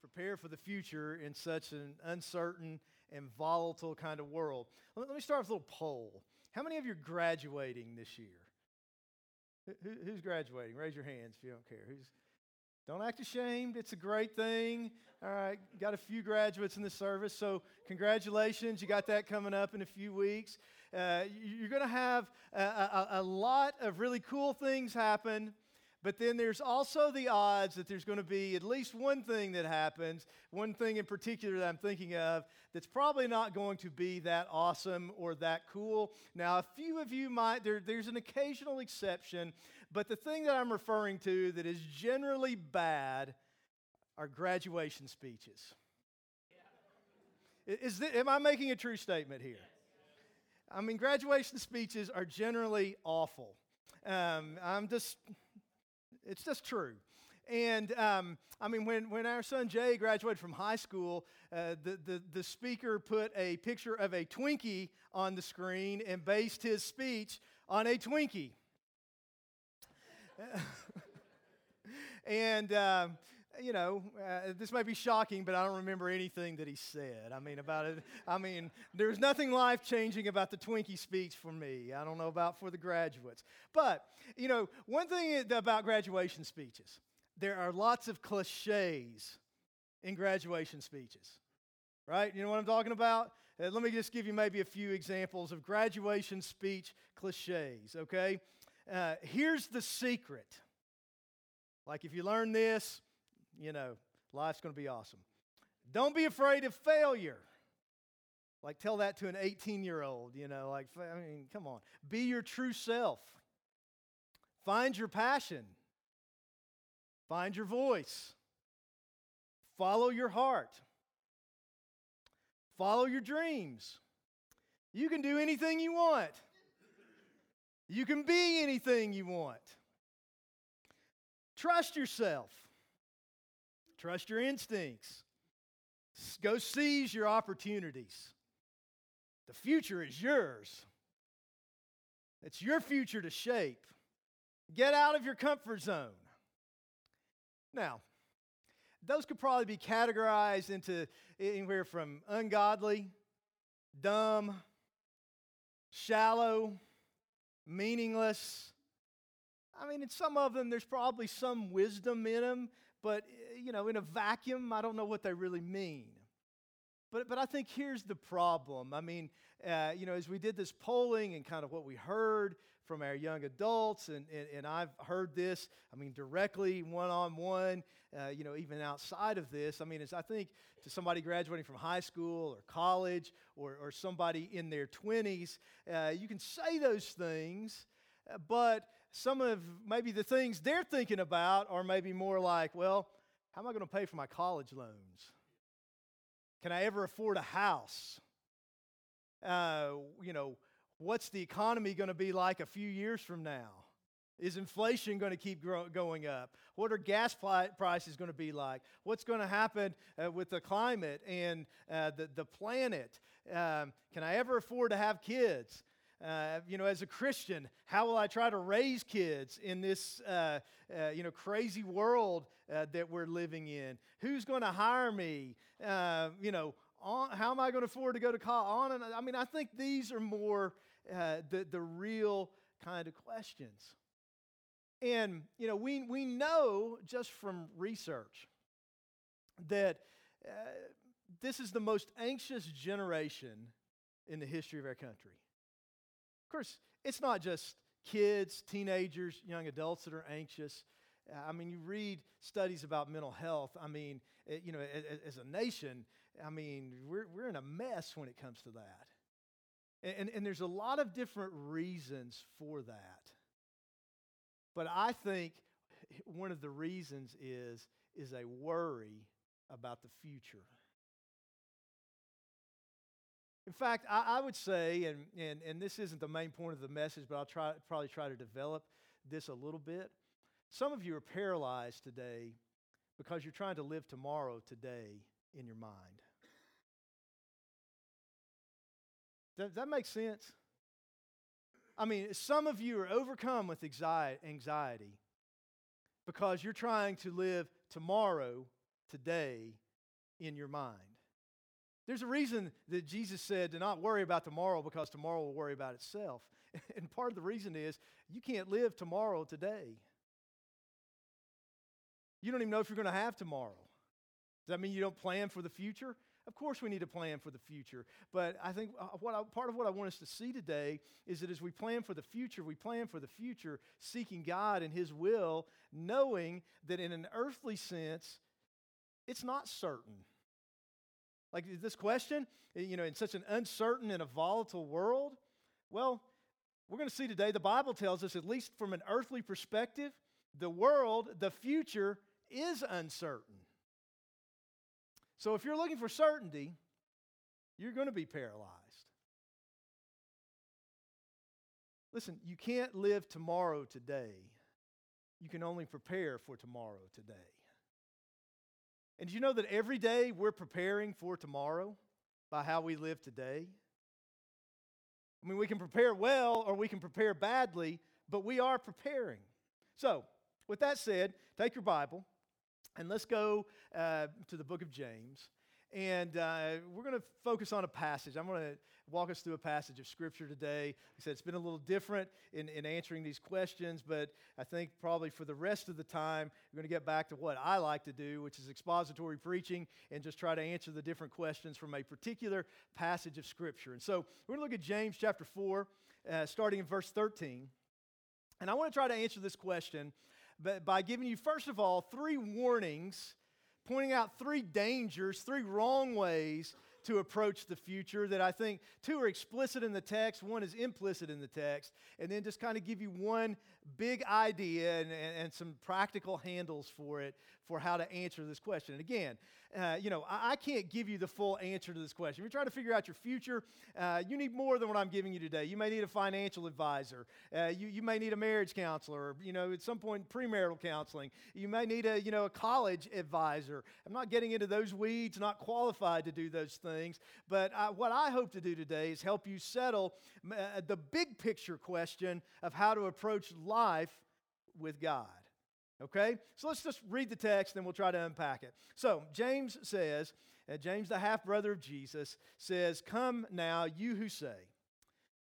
prepare for the future in such an uncertain and volatile kind of world. Let me start with a little poll. How many of you are graduating this year? Who's graduating? Raise your hands if you don't care. Who's, don't act ashamed. It's a great thing. All right, got a few graduates in the service, so congratulations. You got that coming up in a few weeks. Uh, you're going to have a, a, a lot of really cool things happen but then there's also the odds that there's going to be at least one thing that happens, one thing in particular that I'm thinking of, that's probably not going to be that awesome or that cool. Now, a few of you might, there, there's an occasional exception, but the thing that I'm referring to that is generally bad are graduation speeches. Is this, am I making a true statement here? I mean, graduation speeches are generally awful. Um, I'm just it's just true. And um, I mean, when, when our son Jay graduated from high school, uh, the, the, the speaker put a picture of a Twinkie on the screen and based his speech on a Twinkie. and, uh, you know, uh, this might be shocking, but I don't remember anything that he said. I mean, about it. I mean, there's nothing life changing about the Twinkie speech for me. I don't know about for the graduates. But you know, one thing about graduation speeches, there are lots of cliches in graduation speeches, right? You know what I'm talking about? Uh, let me just give you maybe a few examples of graduation speech cliches, okay? Uh, here's the secret. Like, if you learn this, you know, life's going to be awesome. Don't be afraid of failure. Like, tell that to an 18 year old, you know, like, I mean, come on. Be your true self. Find your passion. Find your voice. Follow your heart. Follow your dreams. You can do anything you want. You can be anything you want. Trust yourself. Trust your instincts. Go seize your opportunities. The future is yours. It's your future to shape. Get out of your comfort zone. Now, those could probably be categorized into anywhere from ungodly, dumb, shallow, meaningless. I mean, in some of them, there's probably some wisdom in them, but, you know, in a vacuum, I don't know what they really mean. But, but I think here's the problem. I mean, uh, you know, as we did this polling and kind of what we heard from our young adults, and, and, and I've heard this, I mean, directly, one on one, you know, even outside of this. I mean, as I think to somebody graduating from high school or college or, or somebody in their 20s, uh, you can say those things, uh, but some of maybe the things they're thinking about are maybe more like, well, how am I going to pay for my college loans? Can I ever afford a house? Uh, you know, what's the economy going to be like a few years from now? Is inflation going to keep grow- going up? What are gas prices going to be like? What's going to happen uh, with the climate and uh, the, the planet? Um, can I ever afford to have kids? Uh, you know, as a Christian, how will I try to raise kids in this, uh, uh, you know, crazy world uh, that we're living in? Who's going to hire me? Uh, you know, on, how am I going to afford to go to college? On and I mean, I think these are more uh, the, the real kind of questions. And, you know, we, we know just from research that this is the most anxious generation in the history of our country. Of course, it's not just kids, teenagers, young adults that are anxious. I mean, you read studies about mental health. I mean, eh, you know, as a nation, I mean, we're, we're in a mess when it comes to that. And, and there's a lot of different reasons for that. But I think one of the reasons is, is a worry about the future. In fact, I, I would say, and, and, and this isn't the main point of the message, but I'll try, probably try to develop this a little bit. Some of you are paralyzed today because you're trying to live tomorrow today in your mind. Does that make sense? I mean, some of you are overcome with anxiety because you're trying to live tomorrow today in your mind. There's a reason that Jesus said to not worry about tomorrow because tomorrow will worry about itself. And part of the reason is you can't live tomorrow today. You don't even know if you're going to have tomorrow. Does that mean you don't plan for the future? Of course, we need to plan for the future. But I think uh, what I, part of what I want us to see today is that as we plan for the future, we plan for the future seeking God and His will, knowing that in an earthly sense, it's not certain. Like this question, eh, you know, in such an uncertain and a volatile world, well, we're going to see today the Bible tells us, at least from an earthly perspective, the world, the future is uncertain. So if you're looking for certainty, you're going to be paralyzed. Listen, you can't live tomorrow today. You can only prepare for tomorrow today. And do you know that every day we're preparing for tomorrow by how we live today? I mean, we can prepare well or we can prepare badly, but we are preparing. So, with that said, take your Bible and let's go uh, to the book of James. And uh, we're going to focus on a passage. I'm going to walk us through a passage of Scripture today. I said it's been a little different in, in answering these questions, but I think probably for the rest of the time, we're going to get back to what I like to do, which is expository preaching, and just try to answer the different questions from a particular passage of Scripture. And so we're going to look at James chapter 4, uh, starting in verse 13. And I want to try to answer this question by giving you, first of all, three warnings, pointing out three dangers, three wrong ways to approach the future that I think two are explicit in the text, one is implicit in the text, and then just kind of give you one big idea and, and, and some practical handles for it for how to answer this question. And again, uh, you know, I, I, can't give you the full answer to this question. If you're trying to figure out your future, uh, you need more than what I'm giving you today. You may need a financial advisor. Uh, you, you may need a marriage counselor, you know, at some point premarital counseling. You may need a, you know, a college advisor. I'm not getting into those weeds, not qualified to do those things. But I, what I hope to do today is help you settle uh, the big picture question of how to approach life with God. Okay? So let's just read the text and we'll try to unpack it. So, James says, uh, James, the half brother of Jesus, says, Come now, you who say,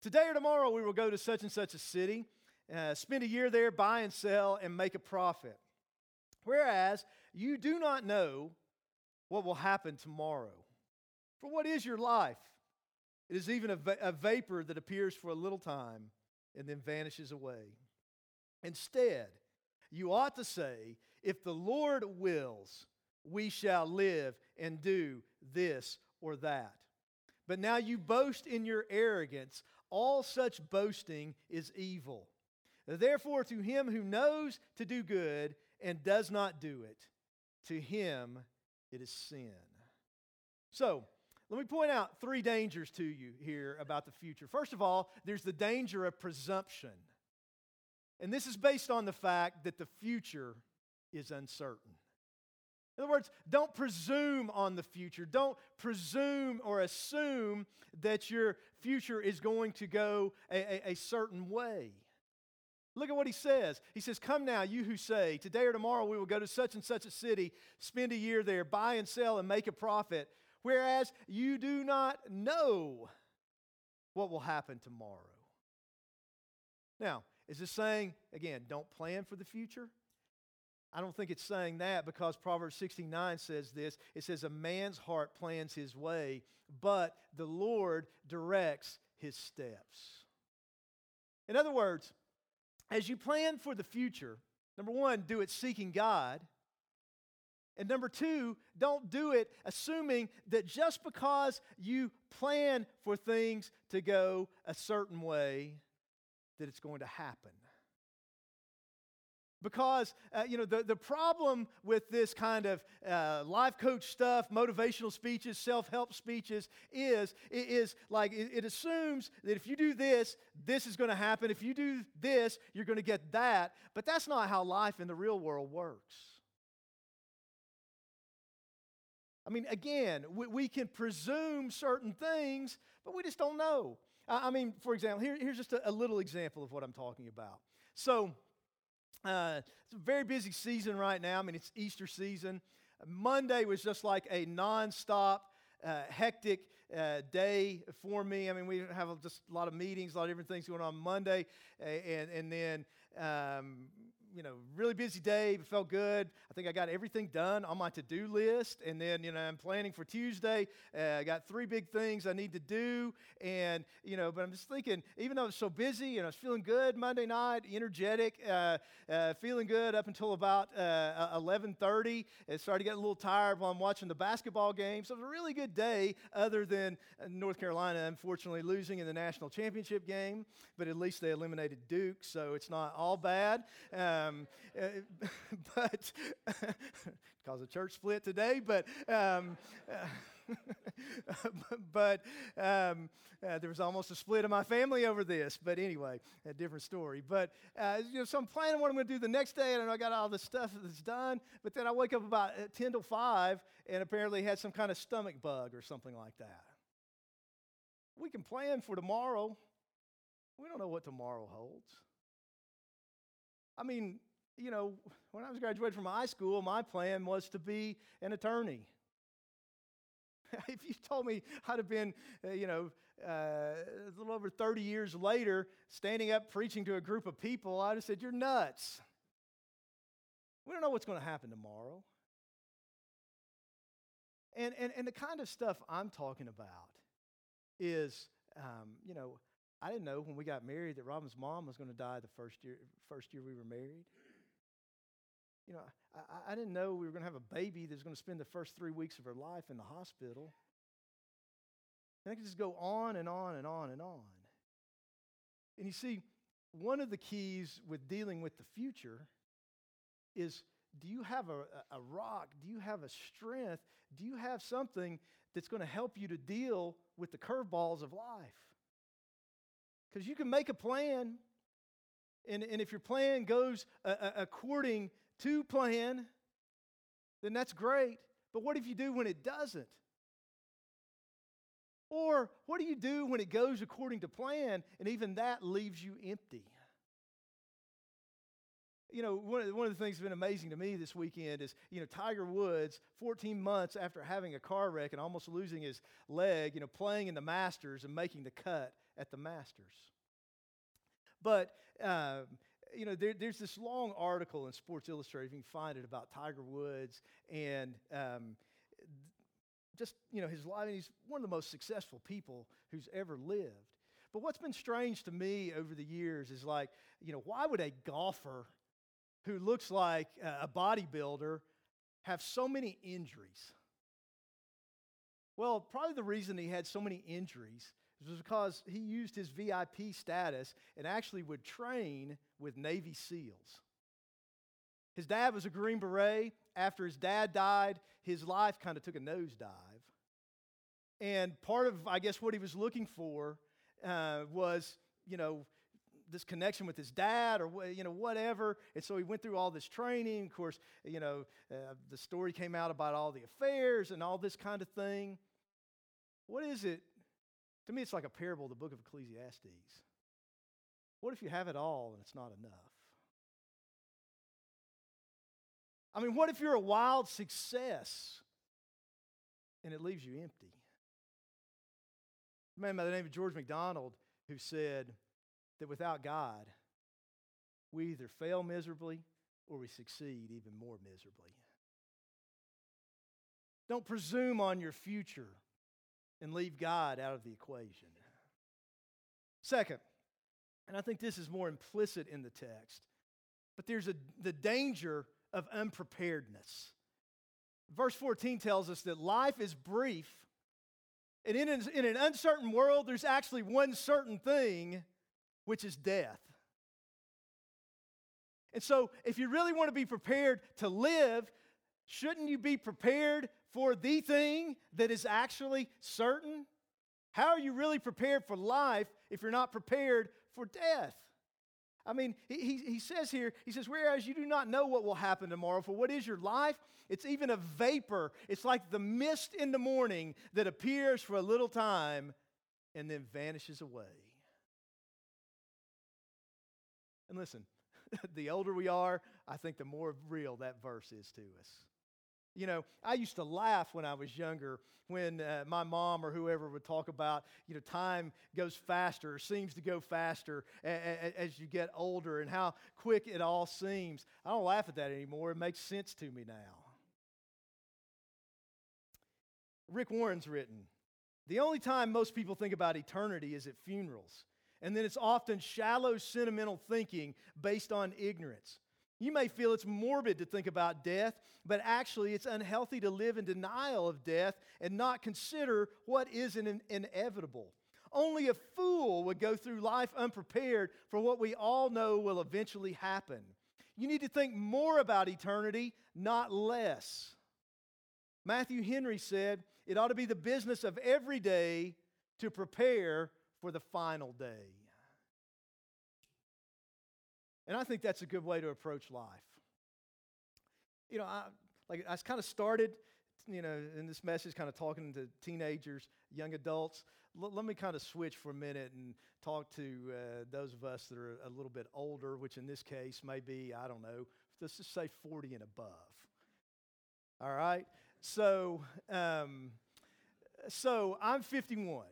Today or tomorrow we will go to such and such a city, uh, spend a year there, buy and sell, and make a profit. Whereas you do not know what will happen tomorrow. For what is your life? It is even a, va- a vapor that appears for a little time and then vanishes away. Instead, you ought to say, If the Lord wills, we shall live and do this or that. But now you boast in your arrogance. All such boasting is evil. Therefore, to him who knows to do good and does not do it, to him it is sin. So, let me point out three dangers to you here about the future. First of all, there's the danger of presumption. And this is based on the fact that the future is uncertain. In other words, don't presume on the future. Don't presume or assume that your future is going to go a, a, a, certain way. Look at what he says. He says, Come now, you who say, Today or tomorrow we will go to such and such a city, spend a year there, buy and sell, and make a profit, whereas you do not know what will happen tomorrow. Now, is this saying, again, don't plan for the future? I don't think it's saying that because Proverbs 69 says this. It says, A man's heart plans his way, but the Lord directs his steps. In other words, as you plan for the future, number one, do it seeking God. And number two, don't do it assuming that just because you plan for things to go a certain way, that it's going to happen. Because, uh, you know, the, the problem with this kind of uh, life coach stuff, motivational speeches, self help speeches, is, is like it, it assumes that if you do this, this is going to happen. If you do this, you're going to get that. But that's not how life in the real world works. I mean, again, we, we can presume certain things, but we just don't know. I mean, for example, here, here's just a, a, little example of what I'm talking about. So, uh, it's a very busy season right now. I mean, it's Easter season. Monday was just like a nonstop, uh, hectic uh, day for me. I mean, we have just a lot of meetings, a lot of different things going on Monday, and and then um, you know, really busy day. It felt good. I think I got everything done on my to do list. And then, you know, I'm planning for Tuesday. Uh, I got three big things I need to do. And, you know, but I'm just thinking, even though I was so busy and I was feeling good Monday night, energetic, uh, uh, feeling good up until about 11.30. Uh, it started getting a little tired while I'm watching the basketball game. So it was a really good day other than uh, North Carolina, unfortunately, losing in the national championship game. But at least they eliminated Duke, so it's not all bad. Um, uh, but cause a church split today, but um, but um, uh, there was almost a split in my family over this. But anyway, a different story. But uh, you know, so I'm planning what I'm going to do the next day, and I got all the stuff that's done. But then I wake up about uh, 10 to 5, and apparently had some kind of stomach bug or something like that. We can plan for tomorrow. We don't know what tomorrow holds. I mean, you know, when I was graduating from high school, my plan was to be an attorney. if you told me I'd have been, uh, you know, uh, a little over 30 years later, standing up preaching to a group of people, I'd have said, You're nuts. We don't know what's going to happen tomorrow. And, and, and the kind of stuff I'm talking about is, um, you know, I didn't know when we got married that Robin's mom was going to die the first year, first year we were married. You know, I, I didn't know we were going to have a baby that's going to spend the first three weeks of her life in the hospital. And I could just go on and on and on and on. And you see, one of the keys with dealing with the future is do you have a, a rock? Do you have a strength? Do you have something that's going to help you to deal with the curveballs of life? Because you can make a plan, and, and if your plan goes uh, according to plan, then that's great. But what if you do when it doesn't? Or what do you do when it goes according to plan and even that leaves you empty? You know, one of, the, one of the things that's been amazing to me this weekend is, you know, Tiger Woods, 14 months after having a car wreck and almost losing his leg, you know, playing in the Masters and making the cut at the Masters. But, uh, you know, there, there's this long article in Sports Illustrated, you can find it, about Tiger Woods and um, just, you know, his life. He's one of the most successful people who's ever lived. But what's been strange to me over the years is like, you know, why would a golfer who looks like a bodybuilder have so many injuries? Well, probably the reason he had so many injuries was because he used his VIP status and actually would train with Navy SEALs. His dad was a Green Beret. After his dad died, his life kind of took a nosedive. And part of, I guess, what he was looking for uh, was, you know, this connection with his dad or you know whatever and so he went through all this training of course you know uh, the story came out about all the affairs and all this kind of thing what is it to me, it's like a parable, of the book of Ecclesiastes. What if you have it all and it's not enough? I mean, what if you're a wild success and it leaves you empty? A man by the name of George MacDonald who said that without God, we either fail miserably or we succeed even more miserably. Don't presume on your future and leave God out of the equation. Second, and I think this is more implicit in the text, but there's a, the danger of unpreparedness. Verse 14 tells us that life is brief, and in an, in an uncertain world, there's actually one certain thing, which is death. And so, if you really want to be prepared to live, shouldn't you be prepared for the thing that is actually certain? How are you really prepared for life if you're not prepared for death? I mean, he, he says here, he says, whereas you do not know what will happen tomorrow, for what is your life? It's even a vapor. It's like the mist in the morning that appears for a little time and then vanishes away. And listen, the older we are, I think the more real that verse is to us. You know, I used to laugh when I was younger when uh, my mom or whoever would talk about, you know, time goes faster seems to go faster a- a- as you get older and how quick it all seems. I don't laugh at that anymore. It makes sense to me now. Rick Warren's written The only time most people think about eternity is at funerals. And then it's often shallow, sentimental thinking based on ignorance. You may feel it's morbid to think about death, but actually it's unhealthy to live in denial of death and not consider what is in inevitable. Only a fool would go through life unprepared for what we all know will eventually happen. You need to think more about eternity, not less. Matthew Henry said, It ought to be the business of every day to prepare for the final day. And I think that's a good way to approach life. You know, I, like I kind of started, you know, in this message, kind of talking to teenagers, young adults. L- let me kind of switch for a minute and talk to uh, those of us that are a little bit older, which in this case may be, I don't know, let's just say 40 and above. All right? So, um, so I'm 51.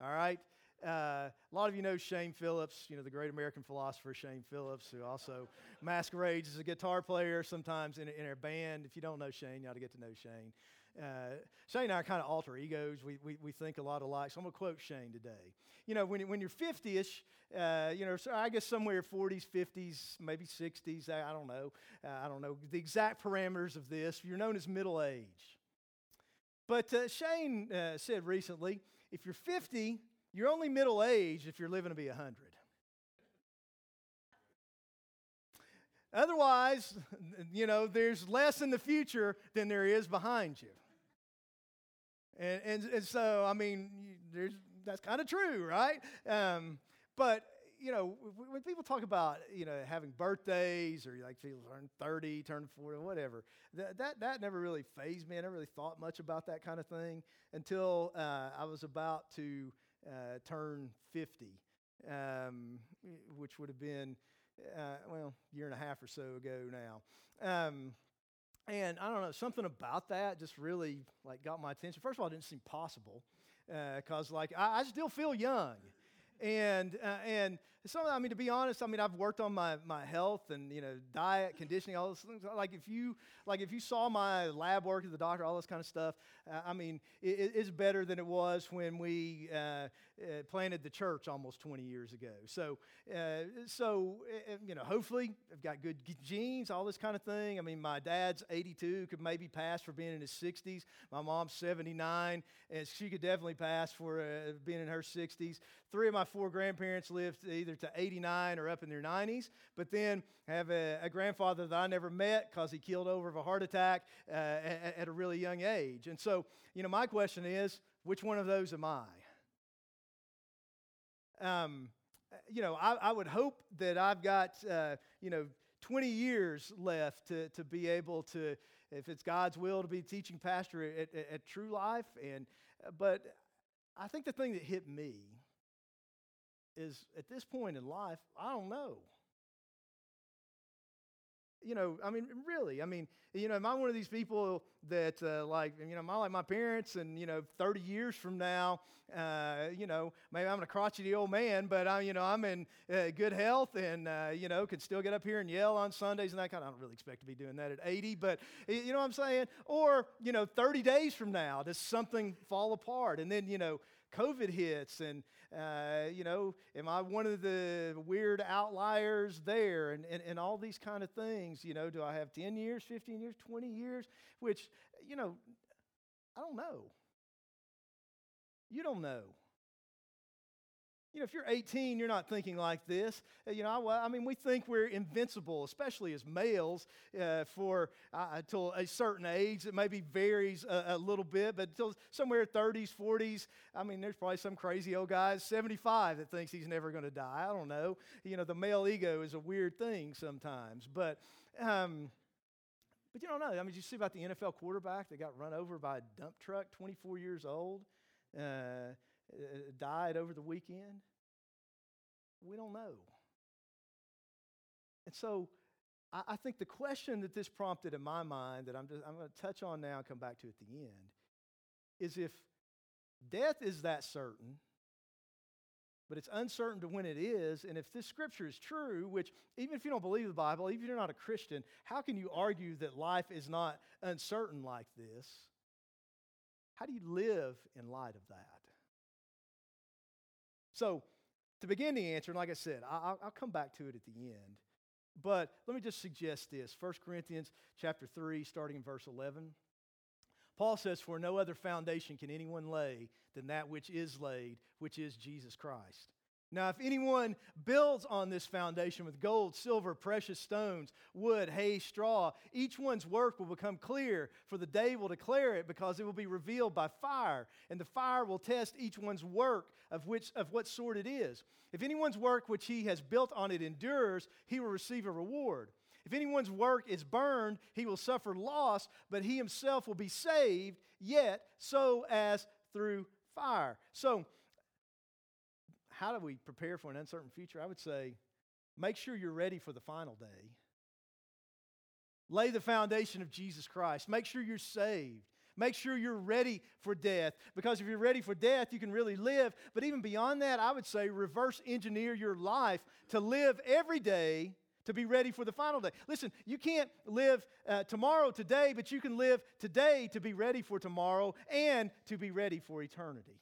All right? Uh, a lot of you know Shane Phillips, you know, the great American philosopher Shane Phillips, who also masquerades as a guitar player sometimes in, in our band. If you don't know Shane, you ought to get to know Shane. Uh, Shane and I are kind of alter egos. We, we, we think a lot alike. So I'm going to quote Shane today. You know, when, when you're 50 ish, uh, you know, so I guess somewhere 40s, 50s, maybe 60s, I, I don't know. Uh, I don't know the exact parameters of this. You're known as middle age. But uh, Shane uh, said recently if you're 50, you're only middle aged if you're living to be 100. Otherwise, you know, there's less in the future than there is behind you. And, and, and so, I mean, there's, that's kind of true, right? Um, but, you know, when people talk about, you know, having birthdays or like people turn 30, turn 40, whatever, that, that, that never really fazed me. I never really thought much about that kind of thing until uh, I was about to uh, turn 50, um, which would have been, uh, well, year and a half or so ago now. Um, and I don't know, something about that just really like got my attention. First of all, it didn't seem possible because uh, like I, I, still feel young and uh, and some I mean to be honest, I mean I've worked on my my health and you know diet, conditioning, all those things. Like if you like if you saw my lab work at the doctor, all this kind of stuff. Uh, I mean it, it's better than it was when we uh, uh planted the church almost 20 years ago. So uh, so you know hopefully I've got good genes, all this kind of thing. I mean my dad's 82, could maybe pass for being in his 60s. My mom's 79, and she could definitely pass for being in her 60s. Three of my four grandparents lived either to 89 or up in their 90s, but then I have a, a grandfather that I never met because he killed over of a heart attack uh, at, at a really young age. And so, you know, my question is which one of those am I? Um, you know, I, I, would hope that I've got, uh, you know, 20 years left to, to be able to, if it's God's will, to be teaching pastor at, at, at True Life. And, but I think the thing that hit me is at this point in life, I don't know. You know, I mean, really, I mean, you know, am I one of these people that, uh, like, you know, am I like my parents and, you know, 30 years from now, uh, you know, maybe I'm a crotchety old man, but I'm, you know, I'm in uh, good health and, uh, you know, can still get up here and yell on Sundays and that kind of, I don't really expect to be doing that at 80, but you know what I'm saying? Or, you know, 30 days from now, does something fall apart? And then, you know, COVID hits, and uh, you know, am I one of the weird outliers there, and, and, and all these kind of things? You know, do I have 10 years, 15 years, 20 years? Which, you know, I don't know. You don't know. You know, if you're 18, you're not thinking like this. Uh, you know, I, I mean, we think we're invincible, especially as males, uh, for uh, until a certain age. It maybe varies a, a, little bit, but until somewhere 30s, 40s. I mean, there's probably some crazy old guy 75 that thinks he's never going to die. I don't know. You know, the male ego is a weird thing sometimes, but. Um, but you don't know. I mean, you see about the NFL quarterback that got run over by a dump truck, 24 years old? Uh, uh, Uh, died over the weekend? We don't know. And so I, I think the question that this prompted in my mind that I'm, just, I'm going to touch on now and come back to at the end is if death is that certain, but it's uncertain to when it is. And if this scripture is true, which even if you don't believe the Bible, even if you're not a Christian, how can you argue that life is not uncertain like this? How do you live in light of that? So, to begin the answer, and like I said, I'll, I'll come back to it at the end. But let me just suggest this 1 Corinthians chapter 3, starting in verse 11. Paul says, For no other foundation can anyone lay than that which is laid, which is Jesus Christ. Now, if anyone builds on this foundation with gold, silver, precious stones, wood, hay, straw, each one's work will become clear, for the day will declare it, because it will be revealed by fire, and the fire will test each one's work of which of what sort it is. If anyone's work which he has built on it endures, he will receive a reward. If anyone's work is burned, he will suffer loss, but he himself will be saved, yet so as through fire. So, how do we prepare for an uncertain future? I would say make sure you're ready for the final day. Lay the foundation of Jesus Christ. Make sure you're saved. Make sure you're ready for death because if you're ready for death, you can really live. But even beyond that, I would say reverse engineer your life to live every day to be ready for the final day. Listen, you can't live uh, tomorrow today, but you can live today to be ready for tomorrow and to be ready for eternity.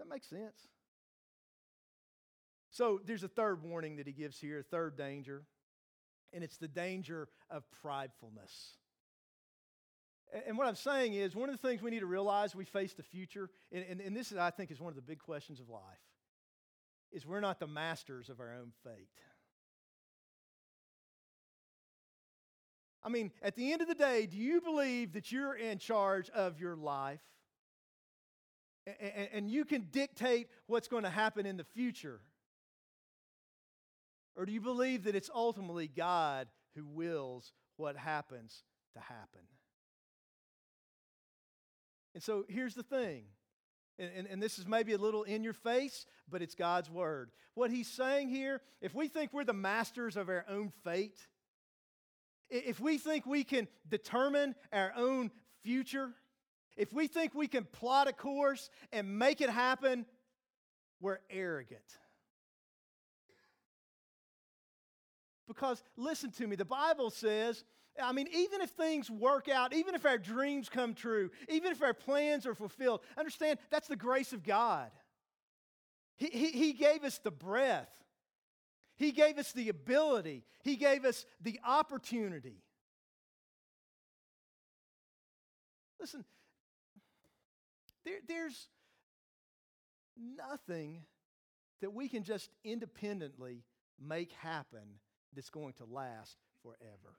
That makes sense. So there's a third warning that he gives here, a third danger, and it's the danger of pridefulness. And what I'm saying is, one of the things we need to realize we face the future, and, and, and this, is, I think, is one of the big questions of life is we're not the masters of our own fate. I mean, at the end of the day, do you believe that you're in charge of your life and you can dictate what's going to happen in the future? Or do you believe that it's ultimately God who wills what happens to happen? And so here's the thing and, and, and, this is maybe a little in your face, but it's God's word. What he's saying here, if we think we're the masters of our own fate, if we think we can determine our own future, if we think we can plot a course and make it happen, we're arrogant. Because listen to me, the Bible says I mean, even if things work out, even if our dreams come true, even if our plans are fulfilled, understand that's the grace of God. He, he, he gave us the breath, He gave us the ability, He gave us the opportunity. Listen, there, there's nothing that we can just independently make happen that's going to last forever.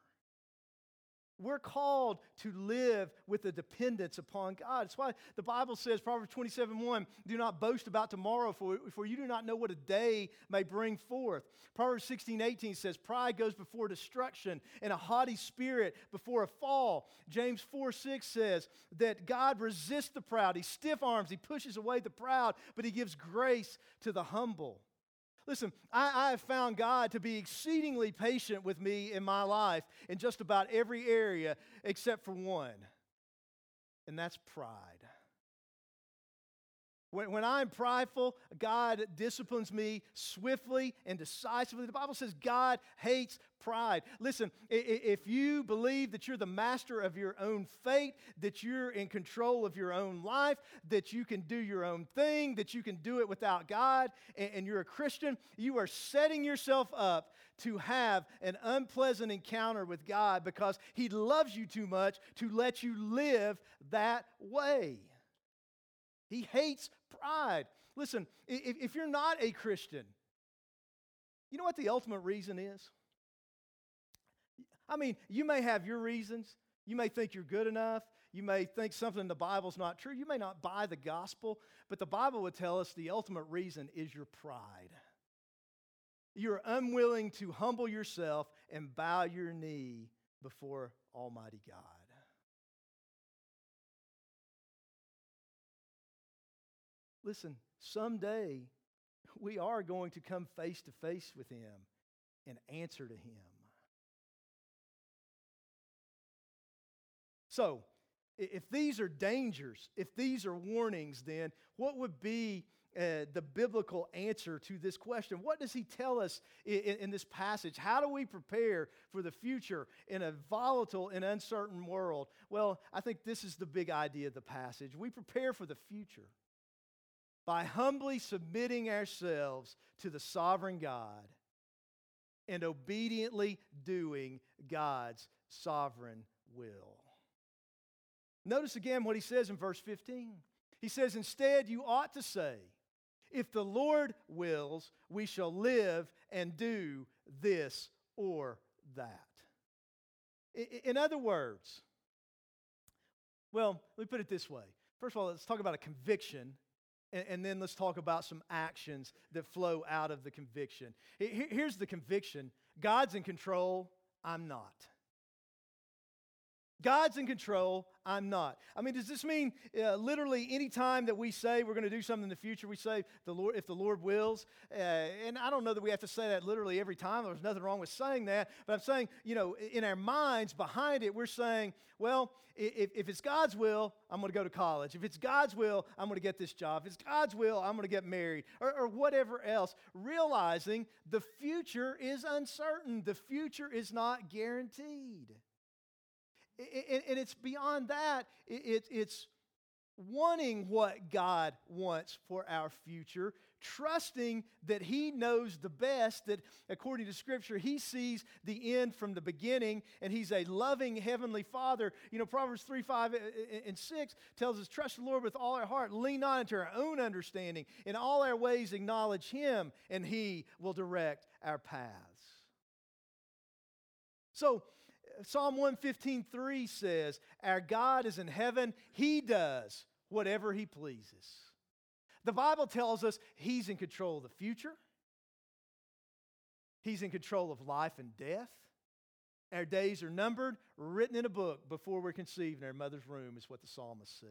We're called to live with a dependence upon God. That's why the Bible says, Proverbs 27 1, do not boast about tomorrow, for, for you do not know what a day may bring forth. Proverbs 16 18 says, Pride goes before destruction, and a haughty spirit before a fall. James 4 6 says that God resists the proud. He stiff arms, he pushes away the proud, but he gives grace to the humble. Listen, I, I, have found God to be exceedingly patient with me in my life in just about every area except for one, and that's pride. When, when I'm prideful, God disciplines me swiftly and decisively. The Bible says God hates pride. Listen, if you believe that you're the master of your own fate, that you're in control of your own life, that you can do your own thing, that you can do it without God, and you're a Christian, you are setting yourself up to have an unpleasant encounter with God because He loves you too much to let you live that way. He hates pride. Listen, if, you're not a Christian, you know what the ultimate reason is? I mean, you may have your reasons. You may think you're good enough. You may think something in the Bible's not true. You may not buy the gospel, but the Bible would tell us the ultimate reason is your pride. You're unwilling to humble yourself and bow your knee before Almighty God. Listen, someday we are going to come face to face with Him. and answer to Him. So, if these are dangers, if these are warnings, then what would be uh, the biblical answer to this question? What does he tell us in, in, this passage? How do we prepare for the future in a volatile and uncertain world? Well, I think this is the big idea of the passage. We prepare for the future by humbly submitting ourselves to the sovereign God and obediently doing God's sovereign will. Notice again what he says in verse 15. He says, Instead, you ought to say, If the Lord wills, we shall live and do this or that. In other words, well, let me put it this way. First of all, let's talk about a conviction, and, then let's talk about some actions that flow out of the conviction. Here's the conviction God's in control, I'm not. God's in control, I'm not. I mean, does this mean uh, literally any time that we say we're going to do something in the future, we say, the Lord, if the Lord wills? Uh, and I don't know that we have to say that literally every time. There's nothing wrong with saying that. But I'm saying, you know, in our minds behind it, we're saying, well, if, if it's God's will, I'm going to go to college. If it's God's will, I'm going to get this job. If it's God's will, I'm going to get married or, or whatever else. Realizing the future is uncertain, the future is not guaranteed and it's beyond that. It's wanting what God wants for our future, trusting that He knows the best, that according to Scripture, He sees the end from the beginning, and He's a loving Heavenly Father. You know, Proverbs 3 5 and 6 tells us, Trust the Lord with all our heart, lean not into our own understanding, in all our ways acknowledge Him, and He will direct our paths. So, Psalm 115:3 says, Our God is in heaven, He does whatever He pleases. The Bible tells us He's in control of the future, He's in control of life and death. Our days are numbered, written in a book before we're conceived in our mother's womb, is what the psalmist said.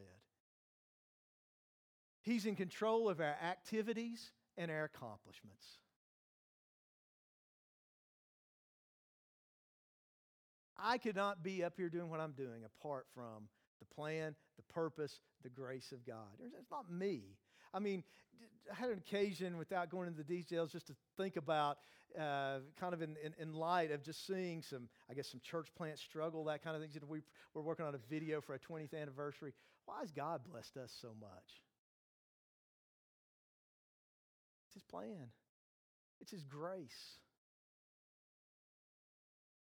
He's in control of our activities and our accomplishments. I could not be up here doing what I'm doing apart from the plan, the purpose, the grace of God. It's not me. I mean, I had an occasion, without going into the details, just to think about uh, kind of in, in, in, light of just seeing some, I guess, some church plant struggle, that kind of things. We, we're working on a video for our 20th anniversary. Why has God blessed us so much? It's His plan, it's His grace.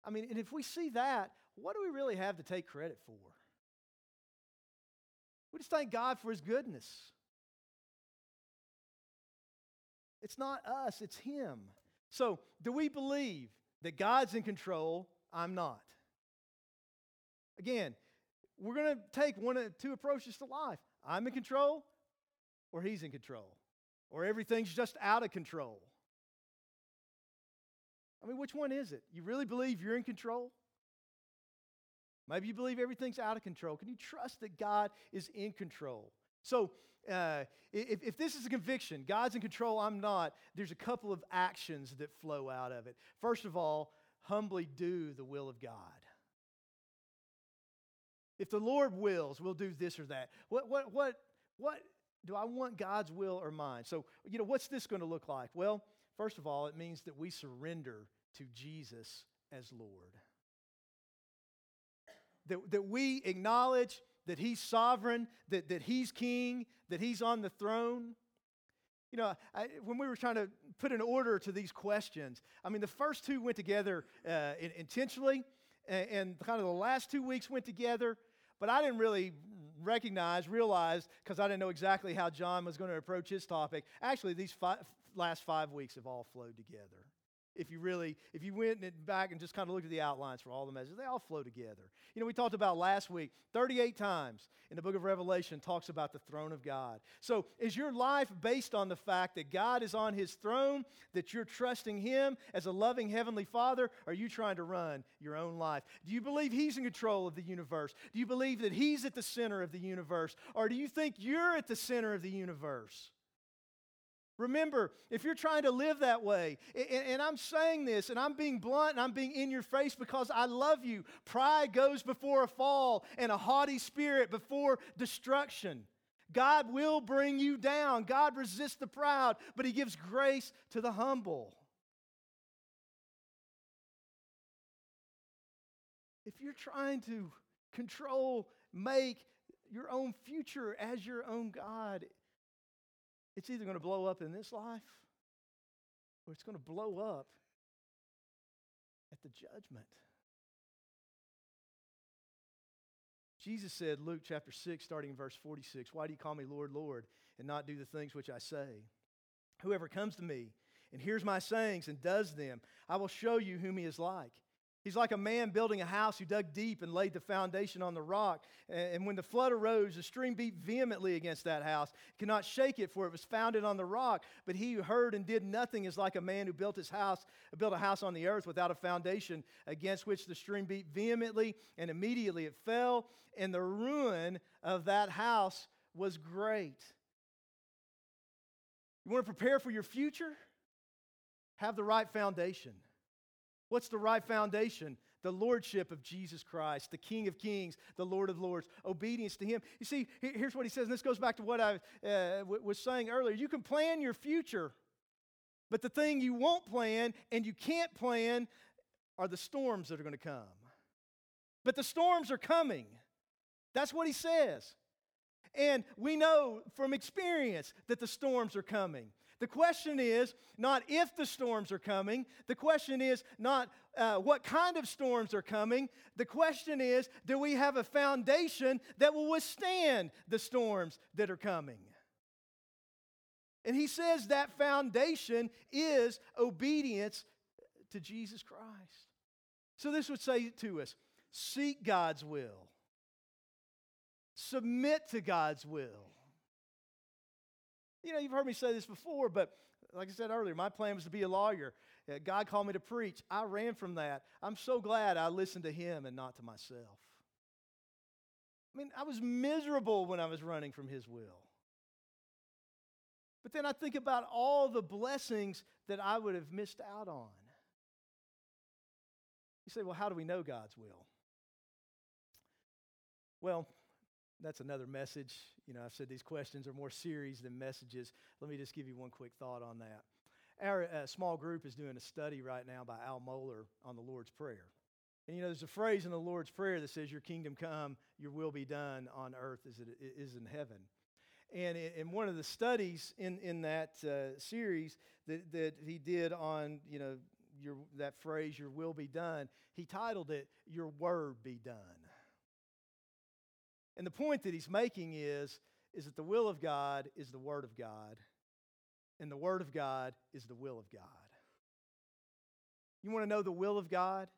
I mean, and if we see that, what do we really have to take credit for? We just thank God for His goodness. It's not us, it's Him. So, do we believe that God's in control? I'm not. Again, we're going to take one of two approaches to life I'm in control, or He's in control, or everything's just out of control. I mean, which one is it? You really believe you're in control? Maybe you believe everything's out of control. Can you trust that God is in control? So, uh, if, if this is a conviction, God's in control, I'm not, there's a couple of actions that flow out of it. First of all, humbly do the will of God. If the Lord wills, we'll do this or that. What, what, what, what do I want God's will or mine? So, you know, what's this going to look like? Well, First of all, it means that we surrender to Jesus as Lord. That, that we acknowledge that He's sovereign, that, that He's king, that He's on the throne. You know, I, when we were trying to put an order to these questions, I mean, the first two went together uh, intentionally, and, and kind of the last two weeks went together, but I didn't really recognize, realize, because I didn't know exactly how John was going to approach his topic. Actually, these five, last five weeks have all flowed together. If you really, if you went back and just kind of looked at the outlines for all the messages, they all flow together. You know, we talked about last week, 38 times in the book of Revelation talks about the throne of God. So is your life based on the fact that God is on his throne, that you're trusting him as a loving heavenly father? Are you trying to run your own life? Do you believe he's in control of the universe? Do you believe that he's at the center of the universe? Or do you think you're at the center of the universe? Remember, if you're trying to live that way, and, I'm saying this and I'm being blunt and I'm being in your face because I love you, pride goes before a fall and a haughty spirit before destruction. God will bring you down. God resists the proud, but He gives grace to the humble. If you're trying to control, make your own future as your own God, it's either going to blow up in this life or it's going to blow up at the judgment. Jesus said, Luke chapter 6, starting in verse 46, Why do you call me Lord, Lord, and not do the things which I say? Whoever comes to me and hears my sayings and does them, I will show you whom he is like. He's like a man building a house who dug deep and laid the foundation on the rock. And when the flood arose, the stream beat vehemently against that house. It could not shake it, for it was founded on the rock. But he who heard and did nothing is like a man who built his house, built a house on the earth without a foundation, against which the stream beat vehemently, and immediately it fell, and the ruin of that house was great. You want to prepare for your future? Have the right foundation. What's the right foundation? The lordship of Jesus Christ, the King of Kings, the Lord of Lords, obedience to Him. You see, here's what He says, and this goes back to what I uh, was saying earlier. You can plan your future, but the thing you won't plan and you can't plan are the storms that are going to come. But the storms are coming. That's what He says. And we know from experience that the storms are coming. The question is not if the storms are coming. The question is not uh, what kind of storms are coming. The question is do we have a foundation that will withstand the storms that are coming? And he says that foundation is obedience to Jesus Christ. So this would say to us seek God's will, submit to God's will you know, you've heard me say this before, but like I said earlier, my plan was to be a lawyer. Uh, God called me to preach. I ran from that. I'm so glad I listened to Him and not to myself. I mean, I was miserable when I was running from His will. But then I think about all the blessings that I would have missed out on. You say, well, how do we know God's will? Well, that's another message. You know, I've said these questions are more series than messages. Let me just give you one quick thought on that. Our uh, small group is doing a study right now by Al Mohler on the Lord's Prayer. And you know, there's a phrase in the Lord's Prayer that says, Your kingdom come, your will be done on earth as it is in heaven. And in one of the studies in, in that uh, series that, that he did on, you know, your, that phrase, your will be done, he titled it, Your word be done. And the point that he's making is, is that the will of God is the Word of God, and the Word of God is the will of God. You want to know the will of God?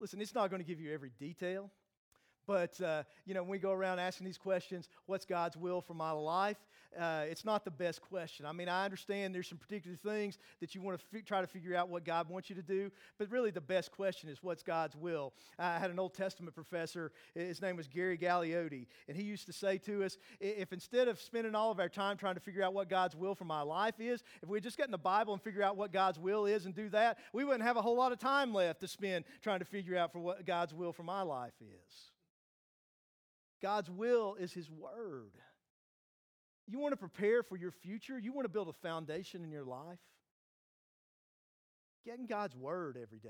Listen, it's not going to give you every detail. But, uh, you know, when we go around asking these questions, what's God's will for my life? Uh, it's not the best question. I mean, I understand there's some particular things that you want to fi- try to figure out what God wants you to do, but really the best question is what's God's will? I had an Old Testament professor, his name was Gary Gagliotti, and he used to say to us if instead of spending all of our time trying to figure out what God's will for my life is, if we just get in the Bible and figure out what God's will is and do that, we wouldn't have a whole lot of time left to spend trying to figure out for what God's will for my life is. God's will is His Word. You want to prepare for your future? You want to build a foundation in your life? Get in God's Word every day.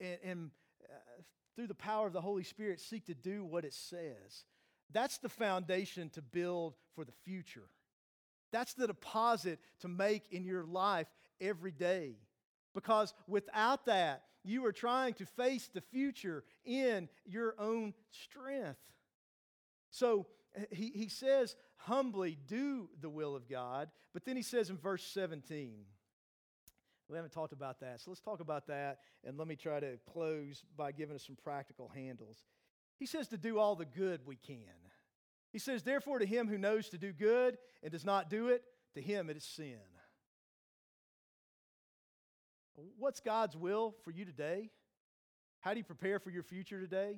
And, and uh, through the power of the Holy Spirit, seek to do what it says. That's the foundation to build for the future. That's the deposit to make in your life every day. Because without that, you are trying to face the future in your own strength. So he, he says, humbly do the will of God. But then he says in verse 17, we haven't talked about that. So let's talk about that. And let me try to close by giving us some practical handles. He says to do all the good we can. He says, therefore, to him who knows to do good and does not do it, to him it is sin. What's God's will for you today? How do you prepare for your future today?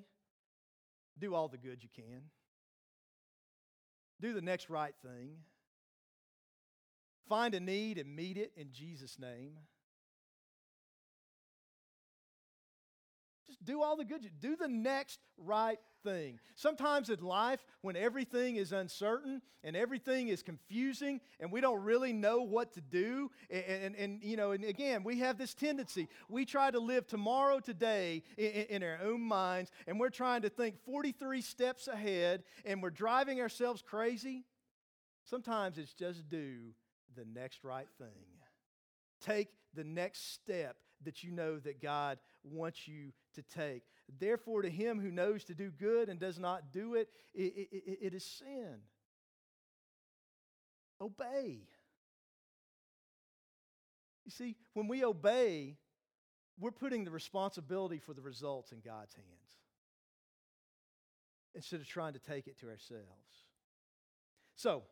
Do all the good you can. Do the next right thing. find a need and meet it in Jesus' name. Just do all the good. Do the next right thing. Sometimes in life, when everything is uncertain and everything is confusing and we don't really know what to do, and, and, and you know, and again, we have this tendency. We try to live tomorrow today in, in our own minds, and we're trying to think 43 steps ahead, and we're driving ourselves crazy. Sometimes it's just do the next right thing. Take the next step that you know that God wants you to take. Therefore, to him who knows to do good and does not do it, it, it, it is sin. Obey. You see, when we obey, we're putting the responsibility for the results in God's hands instead of trying to take it to ourselves. So,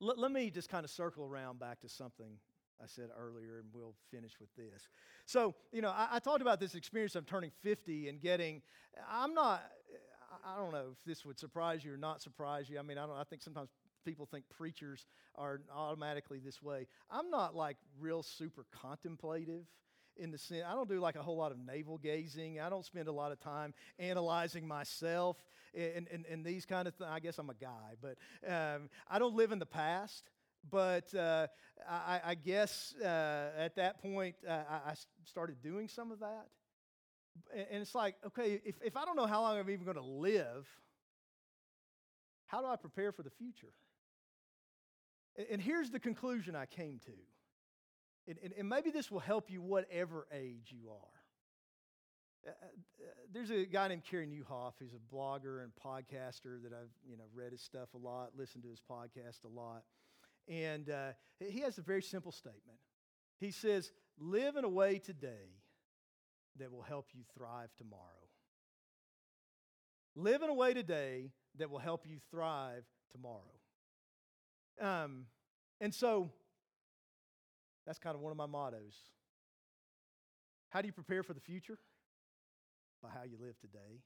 let, let me just kind of circle around back to something I said earlier, and we'll finish with this. So, you know, I, I, talked about this experience of turning 50 and getting, I'm not, I don't know if this would surprise you or not surprise you. I mean, I don't, I think sometimes people think preachers are automatically this way. I'm not like real super contemplative in the sense, I don't do like a whole lot of navel gazing. I don't spend a lot of time analyzing myself and, and, and these kind of things. I guess I'm a guy, but um, I don't live in the past but uh, I, I, guess uh, at that point uh, I, started doing some of that. And it's like, okay, if, if I don't know how long I'm even going to live, how do I prepare for the future? And, here's the conclusion I came to. And, and, and, maybe this will help you whatever age you are. Uh, uh, there's a guy named Carey Nieuwhof. He's a blogger and podcaster that I've you know read his stuff a lot, listened to his podcast a lot. And uh, he has a very simple statement. He says, Live in a way today that will help you thrive tomorrow. Live in a way today that will help you thrive tomorrow. Um, and so that's kind of one of my mottos. How do you prepare for the future? By how you live today.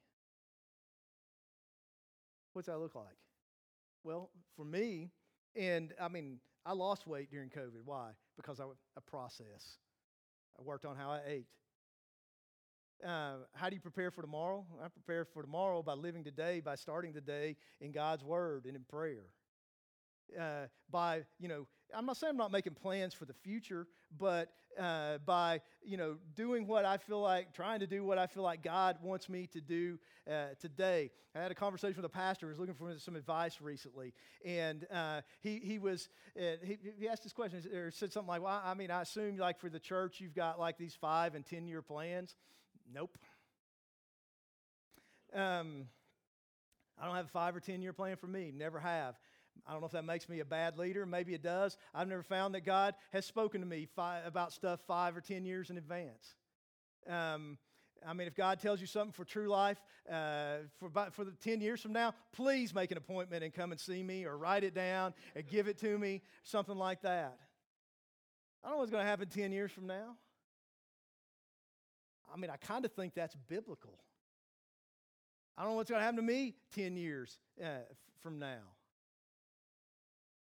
What's that look like? Well, for me, and I mean, I lost weight during COVID. Why? Because I a process. I worked on how I ate. Uh, how do you prepare for tomorrow? I prepare for tomorrow by living today, by starting the day in God's Word and in prayer. Uh, by, you know, I'm not saying I'm not making plans for the future, but uh, by, you know, doing what I feel like, trying to do what I feel like God wants me to do uh, today. I had a conversation with a pastor who was looking for some advice recently, and uh, he, he was, uh, he, he asked this question, or said something like, well, I mean, I assume like for the church, you've got like these five and 10 year plans. Nope. Um, I don't have a five or 10 year plan for me, never have. I don't know if that makes me a bad leader. Maybe it does. I've never found that God has spoken to me about stuff five or 10 years in advance. Um, I mean, if God tells you something for true life uh, for, for the 10 years from now, please make an appointment and come and see me or write it down and give it to me, something like that. I don't know what's going to happen 10 years from now. I mean, I kind of think that's biblical. I don't know what's going to happen to me 10 years uh, from now.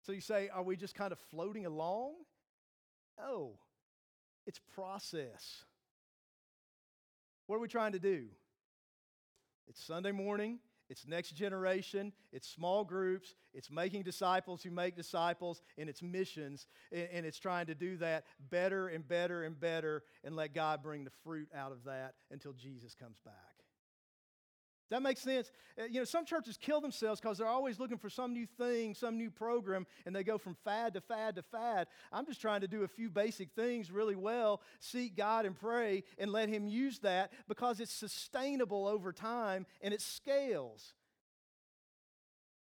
So you say, are we just kind of floating along? No, it's process. What are we trying to do? It's Sunday morning, it's next generation, it's small groups, it's making disciples who make disciples, and it's missions, and it's trying to do that better and better and better and let God bring the fruit out of that until Jesus comes back. That makes sense. Uh, you know, some churches kill themselves because they're always looking for some new thing, some new program, and they go from fad to fad to fad. I'm just trying to do a few basic things really well, seek God and pray, and let Him use that because it's sustainable over time and it scales.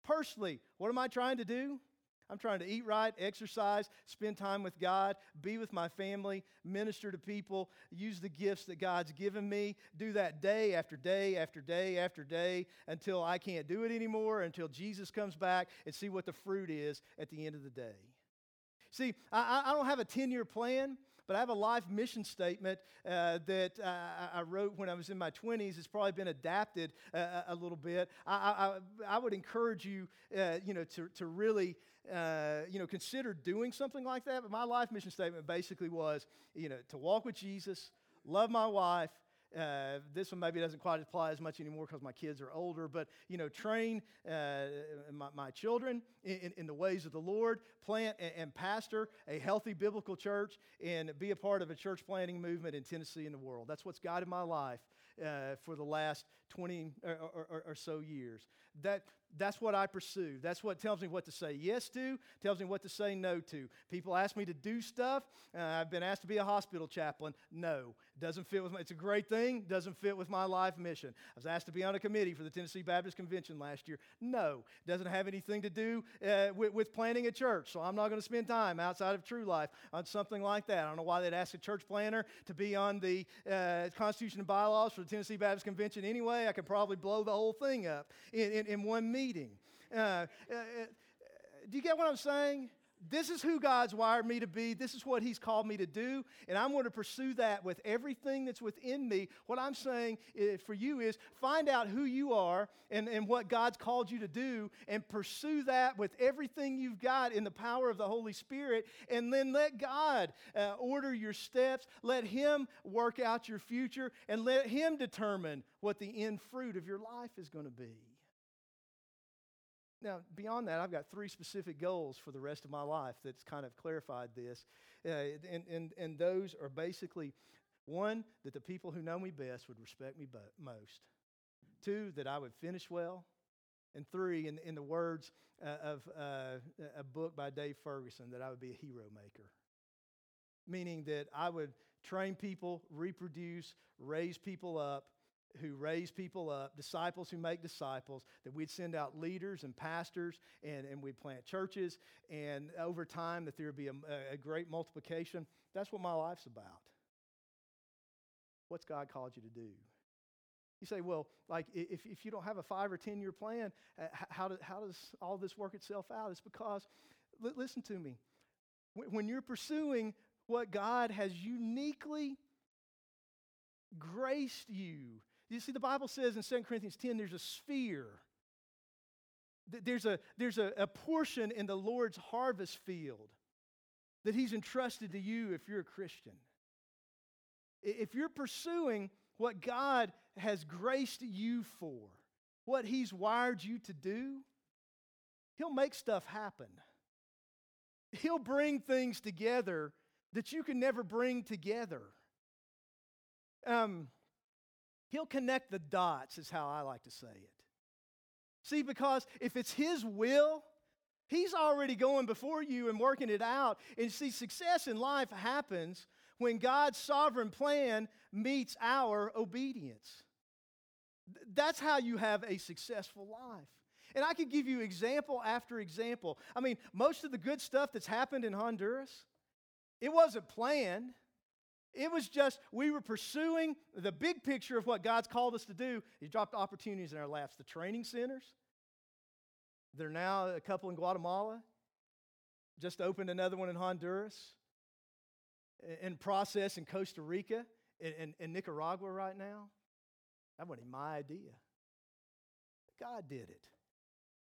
Personally, what am I trying to do? I'm trying to eat right, exercise, spend time with God, be with my family, minister to people, use the gifts that God's given me, do that day after day after day after day until I can't do it anymore, until Jesus comes back and see what the fruit is at the end of the day. See, I, I don't have a 10 year plan, but I have a life mission statement uh, that uh, I wrote when I was in my 20s. It's probably been adapted uh, a little bit. I, I, I would encourage you, uh, you know, to, to really, uh, you know, consider doing something like that. But my life mission statement basically was, you know, to walk with Jesus, love my wife, uh, this one maybe doesn't quite apply as much anymore because my kids are older, but you know, train uh, my, my, children in, in, the ways of the Lord, plant and, and, pastor a healthy biblical church, and be a part of a church planting movement in Tennessee and the world. That's what's guided my life uh, for the last 20 or, or, or so years. That, that's what I pursue. That's what tells me what to say yes to, tells me what to say no to. People ask me to do stuff. Uh, I've been asked to be a hospital chaplain. No, doesn't fit with my, it's a great thing, doesn't fit with my life mission. I was asked to be on a committee for the Tennessee Baptist Convention last year. No, doesn't have anything to do uh, with, with planning a church. So I'm not going to spend time outside of True Life on something like that. I don't know why they'd ask a church planter to be on the uh, Constitution and bylaws for the Tennessee Baptist Convention anyway. I could probably blow the whole thing up in, in, in one meeting. Uh, uh, uh, do you get what I'm saying? This is who God's wired me to be. This is what He's called me to do. And I'm going to pursue that with everything that's within me. What I'm saying for you is find out who you are and, and what God's called you to do and pursue that with everything you've got in the power of the Holy Spirit. And then let God uh, order your steps. Let Him work out your future and let Him determine what the end fruit of your life is going to be. Now, beyond that, I've got three specific goals for the rest of my life that's kind of clarified this. Uh, and, and, and those are basically one, that the people who know me best would respect me bo- most. Two, that I would finish well. And three, in, in the words uh, of uh, a book by Dave Ferguson, that I would be a hero maker. Meaning that I would train people, reproduce, raise people up who raise people up, disciples who make disciples, that we'd send out leaders and pastors and, and we'd plant churches, and over time that there would be a, a great multiplication. That's what my life's about. What's God called you to do? You say, well, like if, if you don't have a five or 10 year plan, uh, how, do, how does all this work itself out? It's because, li- listen to me, when you're pursuing what God has uniquely graced you you see, the Bible says in 2 Corinthians 10 there's a sphere. There's a, there's a, a portion in the Lord's harvest field that He's entrusted to you if you're a Christian. If you're pursuing what God has graced you for, what He's wired you to do, He'll make stuff happen. He'll bring things together that you can never bring together. Um, He'll connect the dots, is how I like to say it. See, because if it's His will, He's already going before you and working it out. And see, success in life happens when God's sovereign plan meets our obedience. That's how you have a successful life. And I could give you example after example. I mean, most of the good stuff that's happened in Honduras, it wasn't planned. It was just, we were pursuing the big picture of what God's called us to do. He dropped opportunities in our laps. The training centers, there are now a couple in Guatemala, just opened another one in Honduras, in process in Costa Rica, in, in Nicaragua right now. That wasn't my idea. God did it.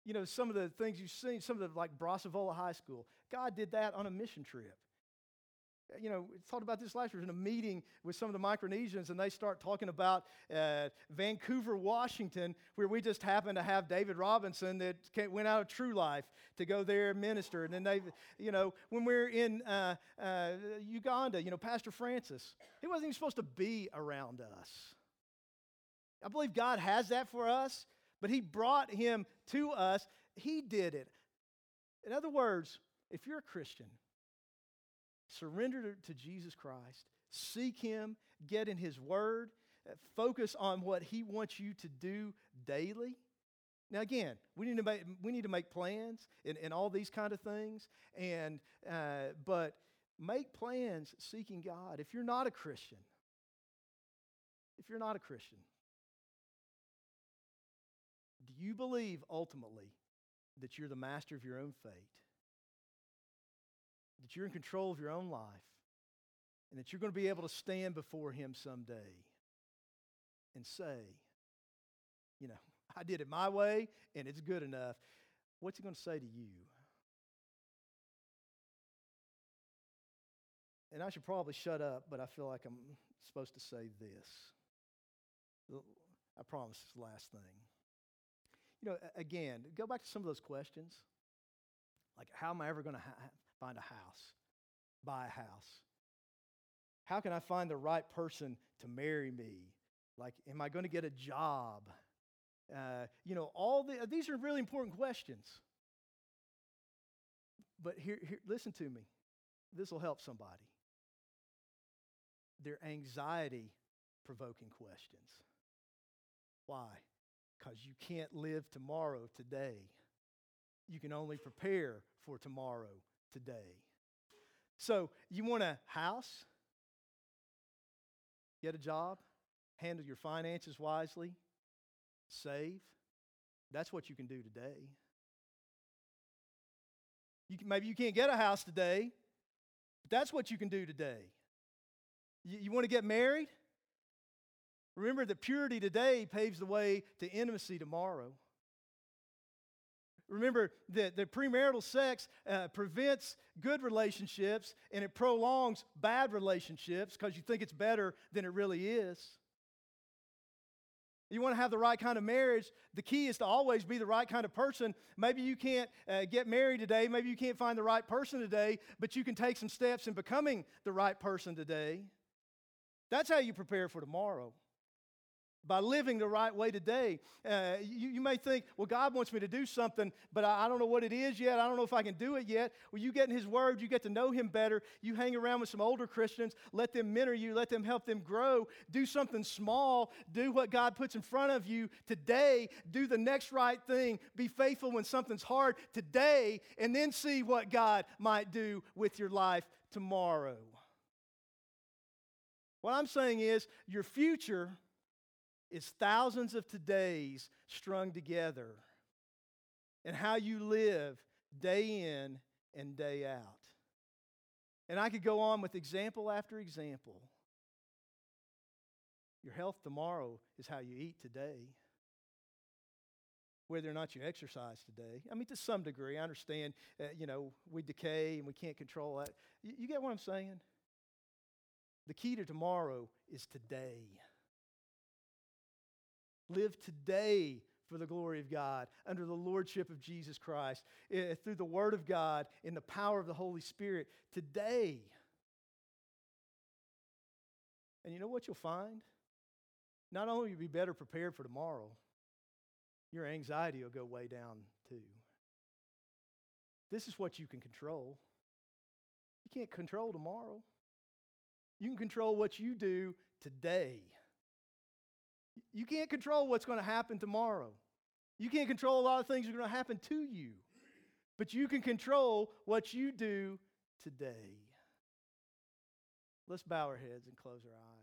You know, some of the things you've seen, some of the like Bracevola High School, God did that on a mission trip you know, we thought about this last year in a meeting with some of the Micronesians, and they start talking about uh, Vancouver, Washington, where we just happened to have David Robinson that went out of True Life to go there and minister. And then they, you know, when we are in uh, uh, Uganda, you know, Pastor Francis, he wasn't even supposed to be around us. I believe God has that for us, but He brought him to us. He did it. In other words, if you're a Christian, Surrender to Jesus Christ. Seek Him. Get in His Word. Focus on what He wants you to do daily. Now, again, we need to make, we need to make plans and, and all these kind of things. And, uh, but make plans seeking God. If you're not a Christian, if you're not a Christian, do you believe ultimately that you're the master of your own fate? That you're in control of your own life and that you're going to be able to stand before Him someday and say, you know, I did it my way and it's good enough. What's He going to say to you? And I should probably shut up, but I feel like I'm supposed to say this. I promise this last thing. You know, again, go back to some of those questions. Like, how am I ever going to find a house, buy a house? How can I find the right person to marry me? Like, am I going to get a job? Uh, you know, all the, these are really important questions. But here, here listen to me. This will help somebody. They're anxiety provoking questions. Why? Because you can't live tomorrow today. You can only prepare for tomorrow today. So, you want a house? Get a job? Handle your finances wisely? Save? That's what you can do today. You can, maybe you can't get a house today, but that's what you can do today. You, you want to get married? Remember that purity today paves the way to intimacy tomorrow. Remember that the premarital sex uh, prevents good relationships and it prolongs bad relationships because you think it's better than it really is. You want to have the right kind of marriage. The key is to always be the right kind of person. Maybe you can't uh, get married today. Maybe you can't find the right person today, but you can take some steps in becoming the right person today. That's how you prepare for tomorrow by living the right way today. Uh, you, you, may think, well, God wants me to do something, but I, I, don't know what it is yet. I don't know if I can do it yet. Well, you get in His Word, you get to know Him better. You hang around with some older Christians, let them mentor you, let them help them grow. Do something small, do what God puts in front of you today. Do the next right thing. Be faithful when something's hard today, and then see what God might do with your life tomorrow. What I'm saying is, your future is thousands of todays strung together and how you live day in and day out. And I could go on with example after example. Your health tomorrow is how you eat today. Whether or not you exercise today. I mean, to some degree, I understand, uh, you know, we decay and we can't control that. You, you get what I'm saying? The key to tomorrow is today. Live today for the glory of God, under the lordship of Jesus Christ, eh, through the Word of God, in the power of the Holy Spirit, today. And you know what you'll find? Not only will you be better prepared for tomorrow, your anxiety will go way down too. This is what you can control. You can't control tomorrow. You can control what you do today. You can't control what's going to happen tomorrow. You can't control a lot of things that are going to happen to you. But you can control what you do today. Let's bow our heads and close our eyes.